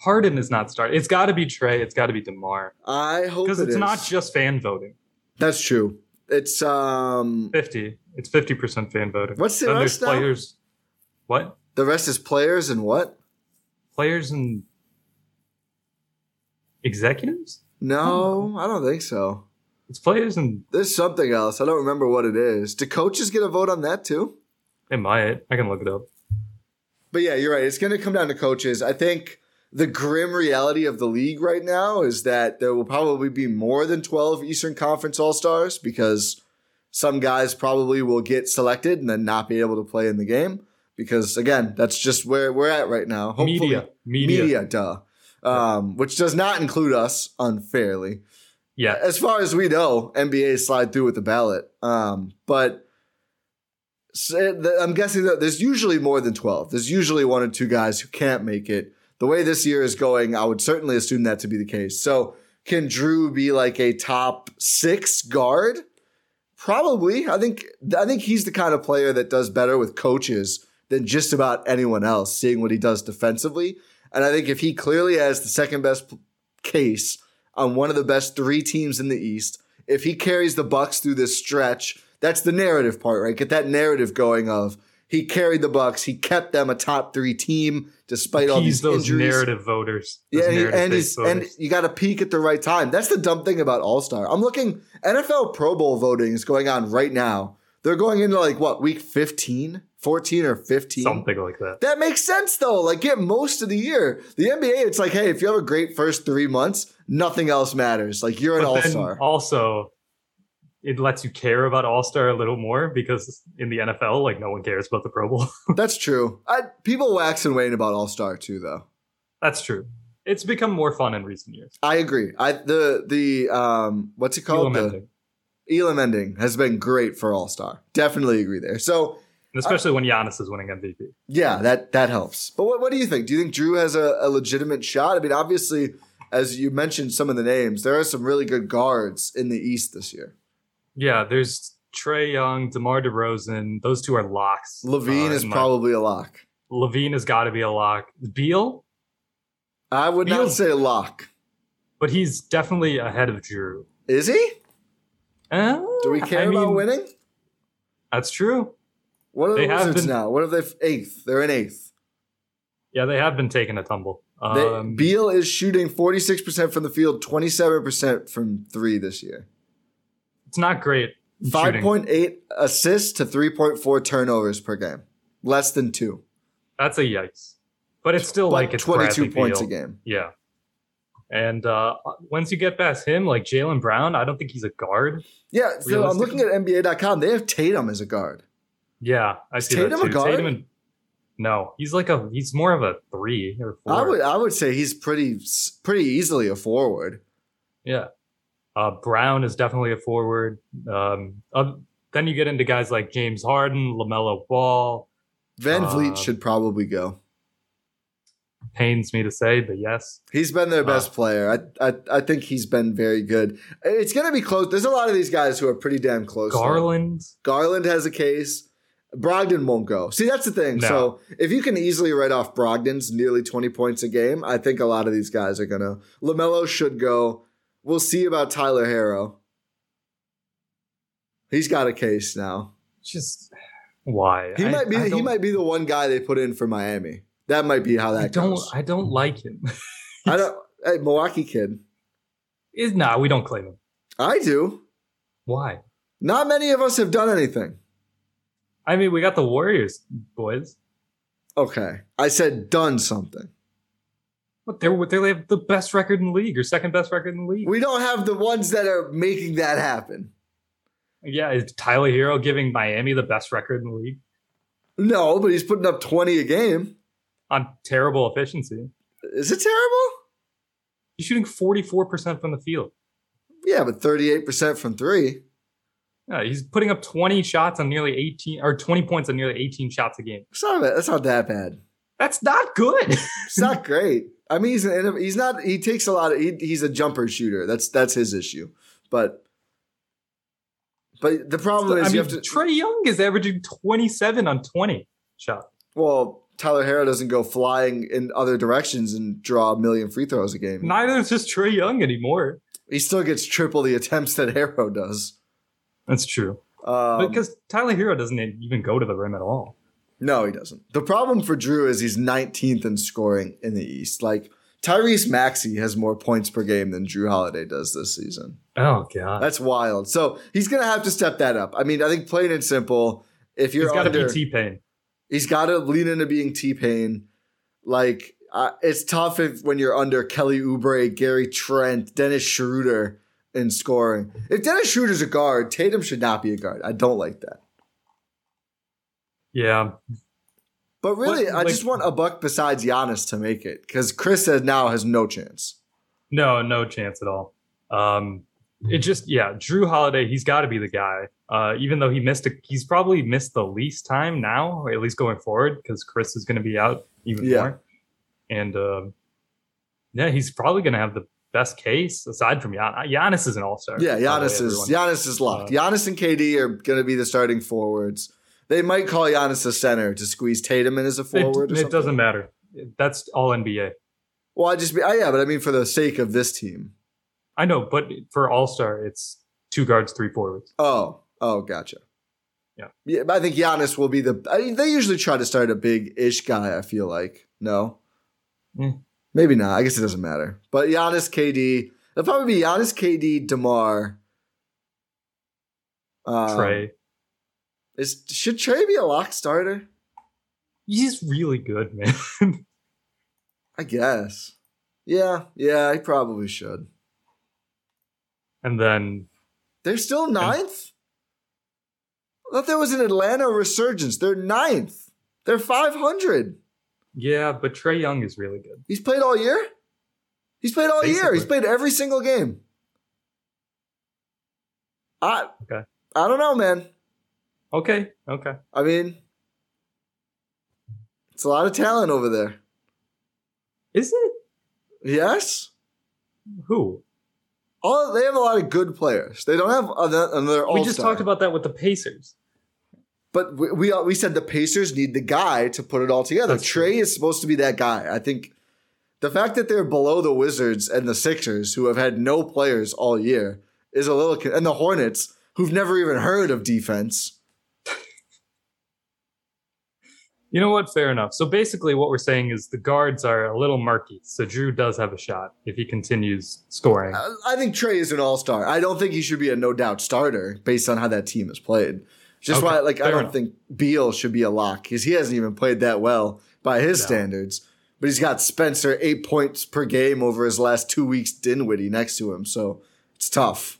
Harden is not starting. It's got to be Trey. It's got to be DeMar I hope because it it's is. not just fan voting. That's true. It's um. Fifty. It's fifty percent fan voting. What's the then rest there's now? players. What The rest is players and what? players and executives? No, I don't think so. It's players and There's something else. I don't remember what it is. Do coaches get a vote on that too? they might. I can look it up. But yeah, you're right. It's going to come down to coaches. I think the grim reality of the league right now is that there will probably be more than 12 Eastern Conference All Stars because some guys probably will get selected and then not be able to play in the game. Because again, that's just where we're at right now. Hopefully, Media. Media. media, duh. Um, which does not include us unfairly. Yeah. As far as we know, NBA slide through with the ballot. Um, but I'm guessing that there's usually more than 12. There's usually one or two guys who can't make it. The way this year is going, I would certainly assume that to be the case. So, can Jrue be like a top six guard? Probably. I think I think he's the kind of player that does better with coaches than just about anyone else, seeing what he does defensively. And I think if he clearly has the second best case on one of the best three teams in the East, if he carries the Bucks through this stretch, that's the narrative part, right? Get that narrative going of he carried the Bucks, he kept them a top three team despite all He's these those injuries. narrative voters. Those Yeah, and, and he's and you got to peak at the right time. That's the dumb thing about All Star. I'm looking NFL Pro Bowl voting is going on right now. They're going into like what week 15, 14 or 15. something like that. That makes sense though. Like get most of the year. The NBA, it's like, hey, if you have a great first three months, nothing else matters. Like you're an But all star. Also, it lets you care about All Star a little more because in the NFL, like no one cares about the Pro Bowl. (laughs) That's true. I, people wax and wane about All Star too, though. That's true. It's become more fun in recent years. I agree. I the the um what's it called? Elam The- ending. Elam ending has been great for All Star. Definitely agree there. So And especially when Giannis is winning MVP. Yeah, that that helps. But what, what do you think? Do you think Jrue has a, a legitimate shot? I mean, obviously, as you mentioned some of the names, there are some really good guards in the East this year. Yeah, there's Trey Young, DeMar DeRozan. Those two are locks. LaVine Uh, is probably a lock. LaVine has got to be a lock. Beal, I would not say lock. but he's definitely ahead of Jrue. Is he? Uh, Do we care I about mean, winning? That's true. What are they the have Wizards been- now? What are they? Eighth. They're in eighth. Yeah, they have been taking a tumble. They, Um, Beal is shooting forty six percent from the field, twenty seven percent from three this year. it's not great. Five shooting. point eight assists to three point four turnovers per game, less than two. That's a yikes. But it's still like it's twenty two Bradley points Beal. a game. Yeah. And uh, once you get past him, like Jaylen Brown, I don't think he's a guard. Yeah, so I'm looking at NBA.com. They have Tatum as a guard. Yeah, I see Tatum that a too. Tatum and, no, he's like a he's more of a three or four. I would I would say he's pretty pretty easily a forward. Yeah. Uh, Brown is definitely a forward. Um, uh, then you get into guys like James Harden, LaMelo Ball. VanVleet Uh, should probably go. Pains me to say, but yes. He's been their uh, best player. I, I I think he's been very good. It's gonna be close. There's a lot of these guys who are pretty damn close. Garland. Garland has a case. Brogdon won't go. See, that's the thing. No. So if you can easily write off Brogdon's nearly 20 points a game, I think a lot of these guys are gonna. LaMelo should go. We'll see about Tyler Herro. He's got a case now. Just why? He I- might be. I He might be the one guy they put in for Miami. That might be how that I don't. goes. I don't like him. (laughs) I don't. (laughs) Hey, Milwaukee kid. Is nah, we don't claim him. I do. Why? Not many of us have done anything. I mean, we got the Warriors, boys. Okay, I said done something. But they're they have the best record in the league or second best record in the league. We don't have the ones that are making that happen. yeah, is Tyler Herro giving Miami the best record in the league No, but he's putting up 20 a game. on terrible efficiency? Is it terrible? He's shooting forty four percent from the field. Yeah, but 38% from three. Yeah, he's putting up 20 shots on nearly 18 or 20 points on nearly 18 shots a game. It's not, that's not that bad. That's not good. (laughs) It's not great. I mean, he's an, he's not. He takes a lot of. He, he's a jumper shooter. That's that's his issue. But but the problem is I mean, you have to. Trey Young is averaging 27 on 20 shot. well, Tyler Herro doesn't go flying in other directions and draw a million free throws a game. Neither is just Trey Young anymore. He still gets triple the attempts that Herro does. That's true. Um, because Tyler Herro doesn't even go to the rim at all. No, he doesn't. The problem for Jrue is he's 19th in scoring in the East. Like Tyrese Maxey has more points per game than Jrue Holiday does this season. Oh god, That's wild. So he's gonna have to step that up. I mean, I think plain and simple, if you're he's got to be T Pain. he's got to lean into being T Pain. Like uh, it's tough if when you're under Kelly Oubre, Gary Trent, Dennis Schroeder in scoring. If Dennis Schroeder's a guard, Tatum should not be a guard. I don't like that. Yeah, But really, But, I like- just want a buck besides Giannis to make it because Khris says now has no chance. no, no chance at all. Um, it just yeah, Jrue Holiday, he's got to be the guy. Uh, even though he missed, a, he's probably missed the least time now, or at least going forward, because Khris is going to be out even Yeah. more. And um, yeah, he's probably going to have the best case aside from Gian- Giannis. is an all star. Yeah, Giannis is Giannis is locked. Uh, Giannis and KD are going to be the starting forwards. They might call Giannis a center to squeeze Tatum in as a forward. or It, it doesn't matter. That's all NBA. Well, I just be oh, yeah, but I mean for the sake of this team. I know, but for All Star, it's two guards, three forwards. Oh, oh, gotcha. Yeah. yeah. I think Giannis will be the. I mean, they usually try to start a big ish guy. I feel like no, Mm. Maybe not. I guess it doesn't matter. But Giannis, KD, it'll probably be Giannis, KD, DeMar. Um, Trey, is should Trey be a lock starter? he's really good, (laughs) man. I guess. Yeah, yeah, he probably should. and then They're still ninth. I thought there was an Atlanta resurgence. They're ninth. They're five hundred. Yeah, but Trey Young is really good. He's played all year. He's played all year. He's played every single game. I Okay. I don't know, man. Okay, okay. I mean, it's a lot of talent over there. Is it Yes, who? all they have a lot of good players. They don't have other, another. All we just talked about that with the Pacers. But we, we uh, we said the Pacers need the guy to put it all together. That's Trey is supposed to be that guy. I think the fact that they're below the Wizards and the Sixers, who have had no players all year, is a little, con- and the Hornets, who've never even heard of defense. You know what? Fair enough. So basically, what we're saying is the guards are a little murky. So Jrue does have a shot if he continues scoring. I, I think Trey is an all star. I don't think he should be a no doubt starter based on how that team has played. Just Okay, why, like, I don't enough. think Beal should be a lock because he hasn't even played that well by his No. standards. But he's got Spencer eight points per game over his last two weeks, Dinwiddie next to him, so it's tough.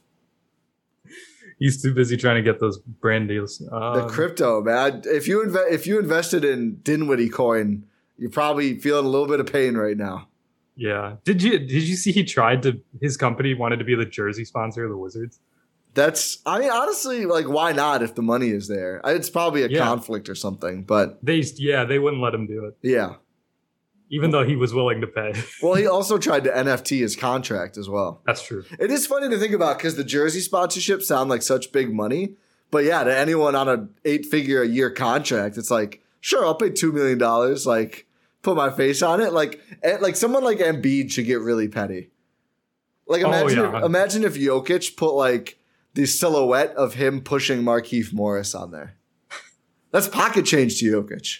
He's too busy trying to get those brand deals. The Um, crypto, man. If you inve- if you invested in Dinwiddie coin, you're probably feeling a little bit of pain right now. yeah. Did you did you see he tried to his company wanted to be the jersey sponsor of the Wizards? That's, I mean, honestly, like, why not if the money is there? It's probably a Yeah. conflict or something, but They yeah they wouldn't let him do it, yeah. even though he was willing to pay. (laughs) Well, he also tried to NFT his contract as well. That's true. It is funny to think about because the jersey sponsorships sound like such big money, but yeah, to anyone on a eight figure a year contract, it's like, sure, I'll pay two million dollars, like put my face on it. Like, eh, like someone like Embiid should get really petty. Like Oh, imagine, yeah. if, imagine if Jokic put like the silhouette of him pushing Markieff Morris on there. That's pocket change to Jokic.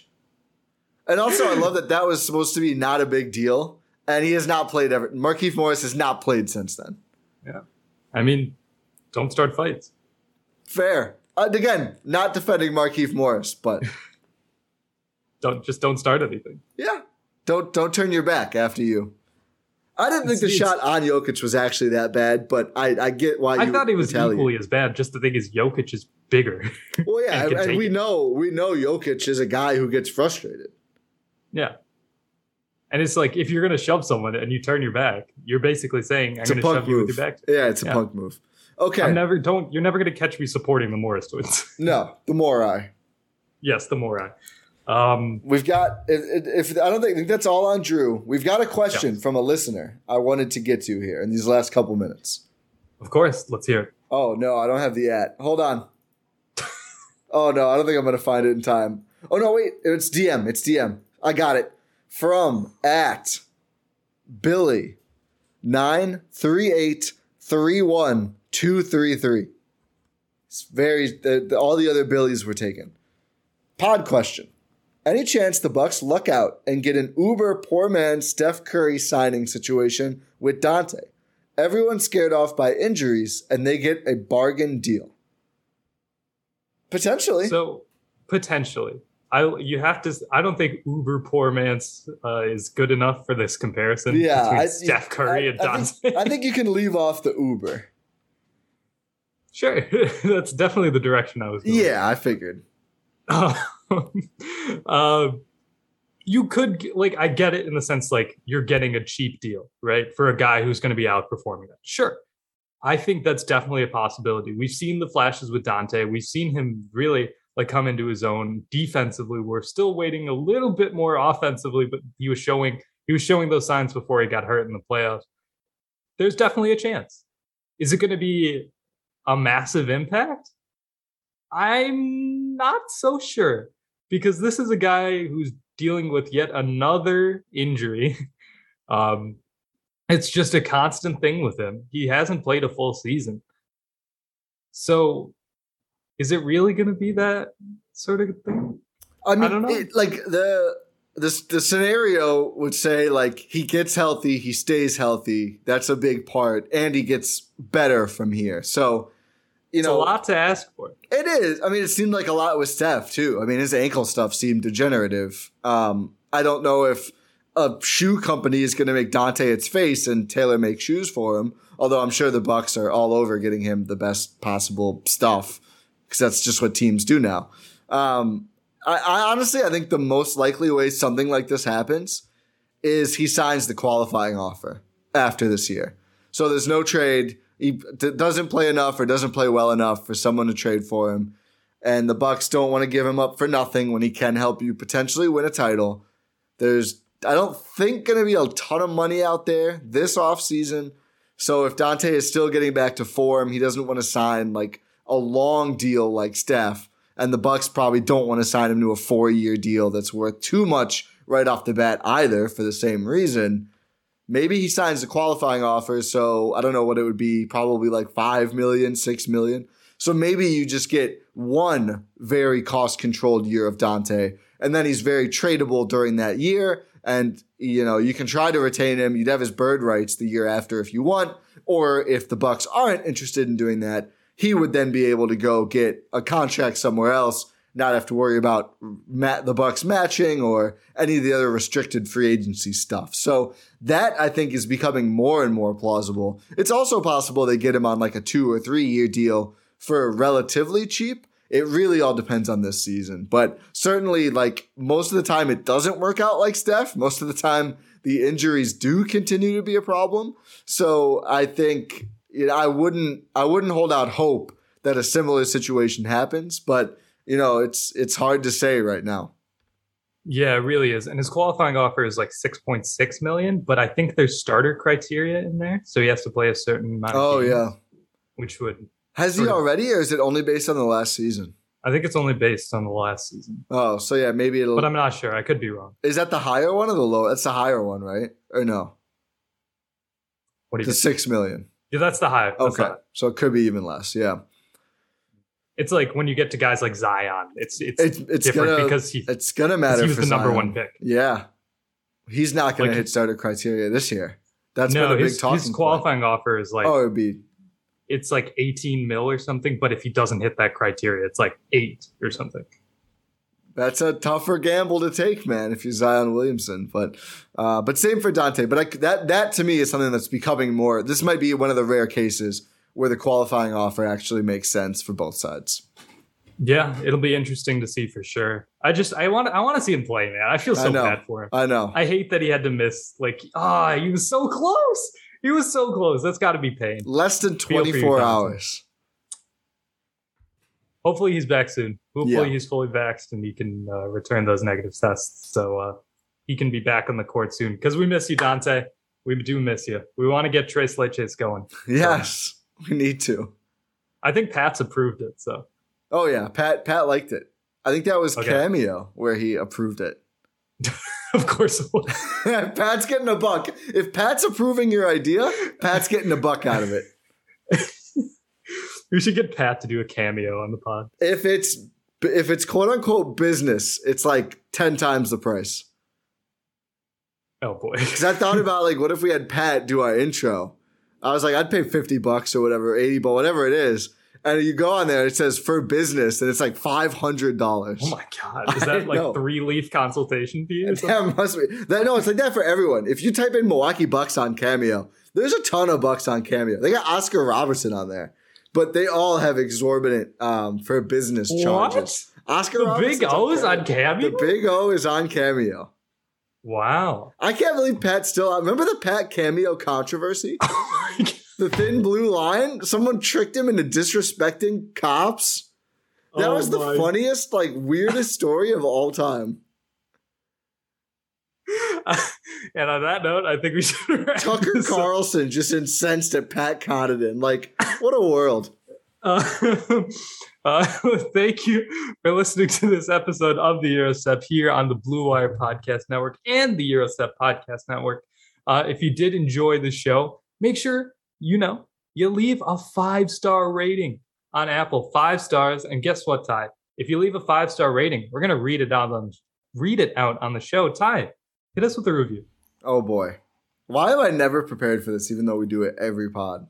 And also, I love that that was supposed to be not a big deal, and he has not played ever. Markieff Morris has not played since then. Yeah, I mean, don't start fights. Fair. Uh, again, not defending Markieff Morris, but (laughs) Don't just don't start anything. yeah, don't don't turn your back after you. I didn't think the shot on Jokic was actually that bad, but I, I get why I you thought he was retaliate. equally as bad. Just the thing is, Jokic is bigger. (laughs) Well, yeah, and and, we it. know we know Jokic is a guy who gets frustrated. yeah. And it's like if you're gonna shove someone and you turn your back, you're basically saying, "I'm gonna punk shove you with your back." Yeah, it's a Yeah. punk move. Okay. I'm never don't you're never gonna catch me supporting the Morris twins. no, the Morai. (laughs) yes, the Morai. Um, We've got if, if I don't think, think that's all on Jrue. We've got a question from a listener I wanted to get to here in these last couple minutes. of course, let's hear it. Oh no, I don't have the at. Hold on. (laughs) oh no, I don't think I'm gonna find it in time. Oh no, wait, it's DM. It's DM. I got it. From at Billy nine three eight three one two three three. It's very the, the, all the other Billies were taken. Pod question. Any chance the Bucks luck out and get an uber poor man Steph Curry signing situation with Donte? Everyone's scared off by injuries and they get a bargain deal. Potentially. So potentially, I you have to. I don't think Uber poor man's uh, is good enough for this comparison. yeah, between I, Steph Curry I- and I Donte. think, I think you can leave off the Uber. sure, (laughs) that's definitely the direction I was. Going. Yeah, I figured. uh, (laughs) (laughs) Uh, you could like I get it in the sense like you're getting a cheap deal, right? For a guy who's going to be outperforming that. Sure. I think that's definitely a possibility. We've seen the flashes with Donte. We've seen him really like come into his own defensively. We're still waiting a little bit more offensively, but he was showing he was showing those signs before he got hurt in the playoffs. There's definitely a chance. Is it going to be a massive impact? I'm not so sure because this is a guy who's dealing with yet another injury. (laughs) Um, it's just a constant thing with him. He hasn't played a full season. So is it really going to be that sort of thing? I mean, don't know. It, like the this the scenario would say like he gets healthy, he stays healthy. That's a big part, and he gets better from here. So, you It's know, a lot to ask for. It is. I mean, it seemed like a lot with Steph too. I mean, his ankle stuff seemed degenerative. Um, I don't know if a shoe company is going to make Donte its face and Taylor make shoes for him. Although I'm sure the Bucks are all over getting him the best possible stuff because that's just what teams do now. Um, I, I honestly, I think the most likely way something like this happens is he signs the qualifying offer after this year. So there's no trade. He doesn't play enough or doesn't play well enough for someone to trade for him. And the Bucks don't want to give him up for nothing when he can help you potentially win a title. There's I don't think going to be a ton of money out there this offseason. So if Donte is still getting back to form, he doesn't want to sign like a long deal like Steph. And the Bucks probably don't want to sign him to a four-year deal that's worth too much right off the bat either for the same reason. Maybe he signs the qualifying offer, so I don't know what it would be, probably like five million, six million. So maybe you just get one very cost controlled year of Donte, and then he's very tradable during that year. And you know, you can try to retain him. You'd have his bird rights the year after if you want, or if the Bucks aren't interested in doing that, he would then be able to go get a contract somewhere else, not have to worry about the Bucks matching or any of the other restricted free agency stuff. So that I think is becoming more and more plausible. It's also possible they get him on like a two or three year deal for relatively cheap. It really all depends on this season, but certainly like most of the time it doesn't work out like Steph. Most of the time the injuries do continue to be a problem. So I think you know, I wouldn't I wouldn't hold out hope that a similar situation happens, but you know, it's it's hard to say right now. Yeah, it really is. And his qualifying offer is like 6.6 million, but I think there's starter criteria in there. So he has to play a certain amount of Oh games, yeah. which would Has he Sort of. already or is it only based on the last season? I think it's only based on the last season. Oh, so yeah, maybe it'll But I'm not sure. I could be wrong. Is that the higher one or the low? That's the higher one, right? Or no? What do you The think? 6 million. Yeah, that's the high. That's Okay. high. So it could be even less. Yeah. It's like when you get to guys like Zion, it's it's, It's it's different gonna because he it's gonna matter he was for the number one pick. Yeah. He's not gonna Like- hit starter criteria this year. That's no, been a big his, talking his point. qualifying offer is like Oh, it'd be it's like 18 mil or something. But if he doesn't hit that criteria, it's like eight or something. that's a tougher gamble to take, man, if you're Zion Williamson. But uh, but same for Donte. But I, that that to me is something that's becoming more. This might be one of the rare cases where the qualifying offer actually makes sense for both sides. Yeah, it'll be interesting to see for sure. I just I want I want to see him play, man. I feel I so know. bad for him. I know. I hate that he had to miss. Like, ah, he was so close. he was so close. That's got to be pain. Less than your 24 hours. Hopefully he's back soon. Hopefully Yeah. he's fully vaxxed and he can uh, return those negative tests. So uh, he can be back on the court soon. Because we miss you, Donte. We do miss you. We want to get Trace Leches going. (laughs) Yes, (laughs) we need to. I think Pat's approved it. So Oh yeah, Pat Pat liked it. I think that was Okay. Cameo where he approved it. (laughs) of course it was. (laughs) Pat's getting a buck. If Pat's approving your idea, Pat's getting a buck out of it. we should get Pat to do a cameo on the pod. If it's if it's quote unquote business, it's like 10 times the price. Oh boy. Cuz I thought about like what if we had Pat do our intro? I was like I'd pay 50 bucks or whatever, 80 but whatever it is. And you go on there it says for business and it's like $500. Oh my god. Is that (laughs) know. like three leaf consultation fee or (laughs) something? That must be. That, no, it's like that for everyone. If you type in Milwaukee Bucks on Cameo, there's a ton of Bucks on Cameo. They got Oscar Robertson on there, but they all have exorbitant um, for business charges. Oscar The Robertson's big O's on Cameo? The Big O is on Cameo. Wow. I can't believe Pat still. Out. Remember the Pat Cameo controversy? (laughs) Oh. The thin blue line. Someone tricked him into disrespecting cops. That Oh was the my- funniest, like weirdest story of all time. (laughs) and on that note, I think we should wrap Tucker this. Carlson just incensed at Pat Connaughton. Like, what a world. (laughs) Uh, uh, (laughs) thank you for listening to this episode of the Gyro Step here on the Blue Wire Podcast Network and the Gyro Step Podcast Network. Uh, if you did enjoy the show, make sure you know you leave a five star rating on Apple, five stars. And guess what, Ti? If you leave a five star rating, we're gonna read it out on read it out on the show. Ti, hit us with a review. Oh boy. Why am I never prepared for this, even though we do it every pod?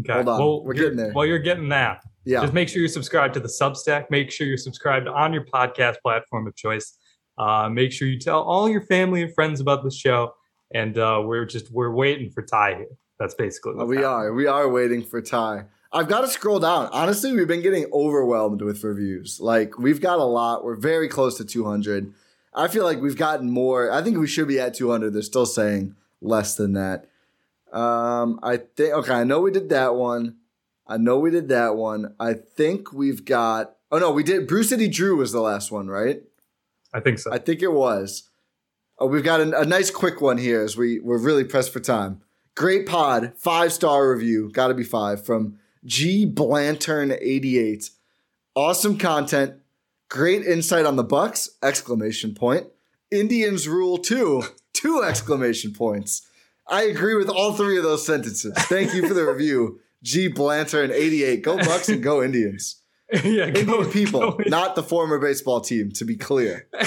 Okay. Hold on, Well, we're getting there. While you're getting that, Yeah. Just make sure you're subscribed to the Substack. Make sure you're subscribed on your podcast platform of choice. Uh, make sure you tell all your family and friends about the show. And uh, we're just we're waiting for Ti here. That's basically what we are. We are waiting for Ti. I've got to scroll down. Honestly, we've been getting overwhelmed with reviews. Like, we've got a lot. We're very close to 200. I feel like we've gotten more. I think we should be at 200. They're still saying less than that. Um, I think, okay, I know we did that one. I know we did that one. I think we've got, oh no, we did, Brew City Jrue was the last one, right? I think so. I think it was. Oh, we've got a, a nice quick one here as we, we're really pressed for time. Great pod, five star review, got to be five from G Blantern88. Awesome content, great insight on the Bucks! Exclamation point. Indians rule too. two exclamation points. I agree with all three of those sentences. Thank you for the review, G Blantern88. Go Bucks and go (laughs) Indians. yeah, go- people, go- not the former baseball team. To be clear. (laughs)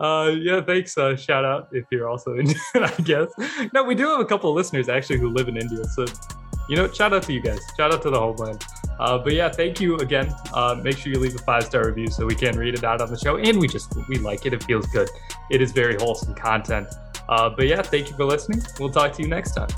uh, yeah, thanks. Uh, shout out if you're also (laughs) Indian, I guess. No, we do have a couple of listeners actually who live in India. So, you know, shout out to you guys. Shout out to the homeland. Uh, but yeah, thank you again. Uh, make sure you leave a five star review so we can read it out on the show. And we just, we like it. It feels good. It is very wholesome content. Uh, but yeah, thank you for listening. We'll talk to you next time.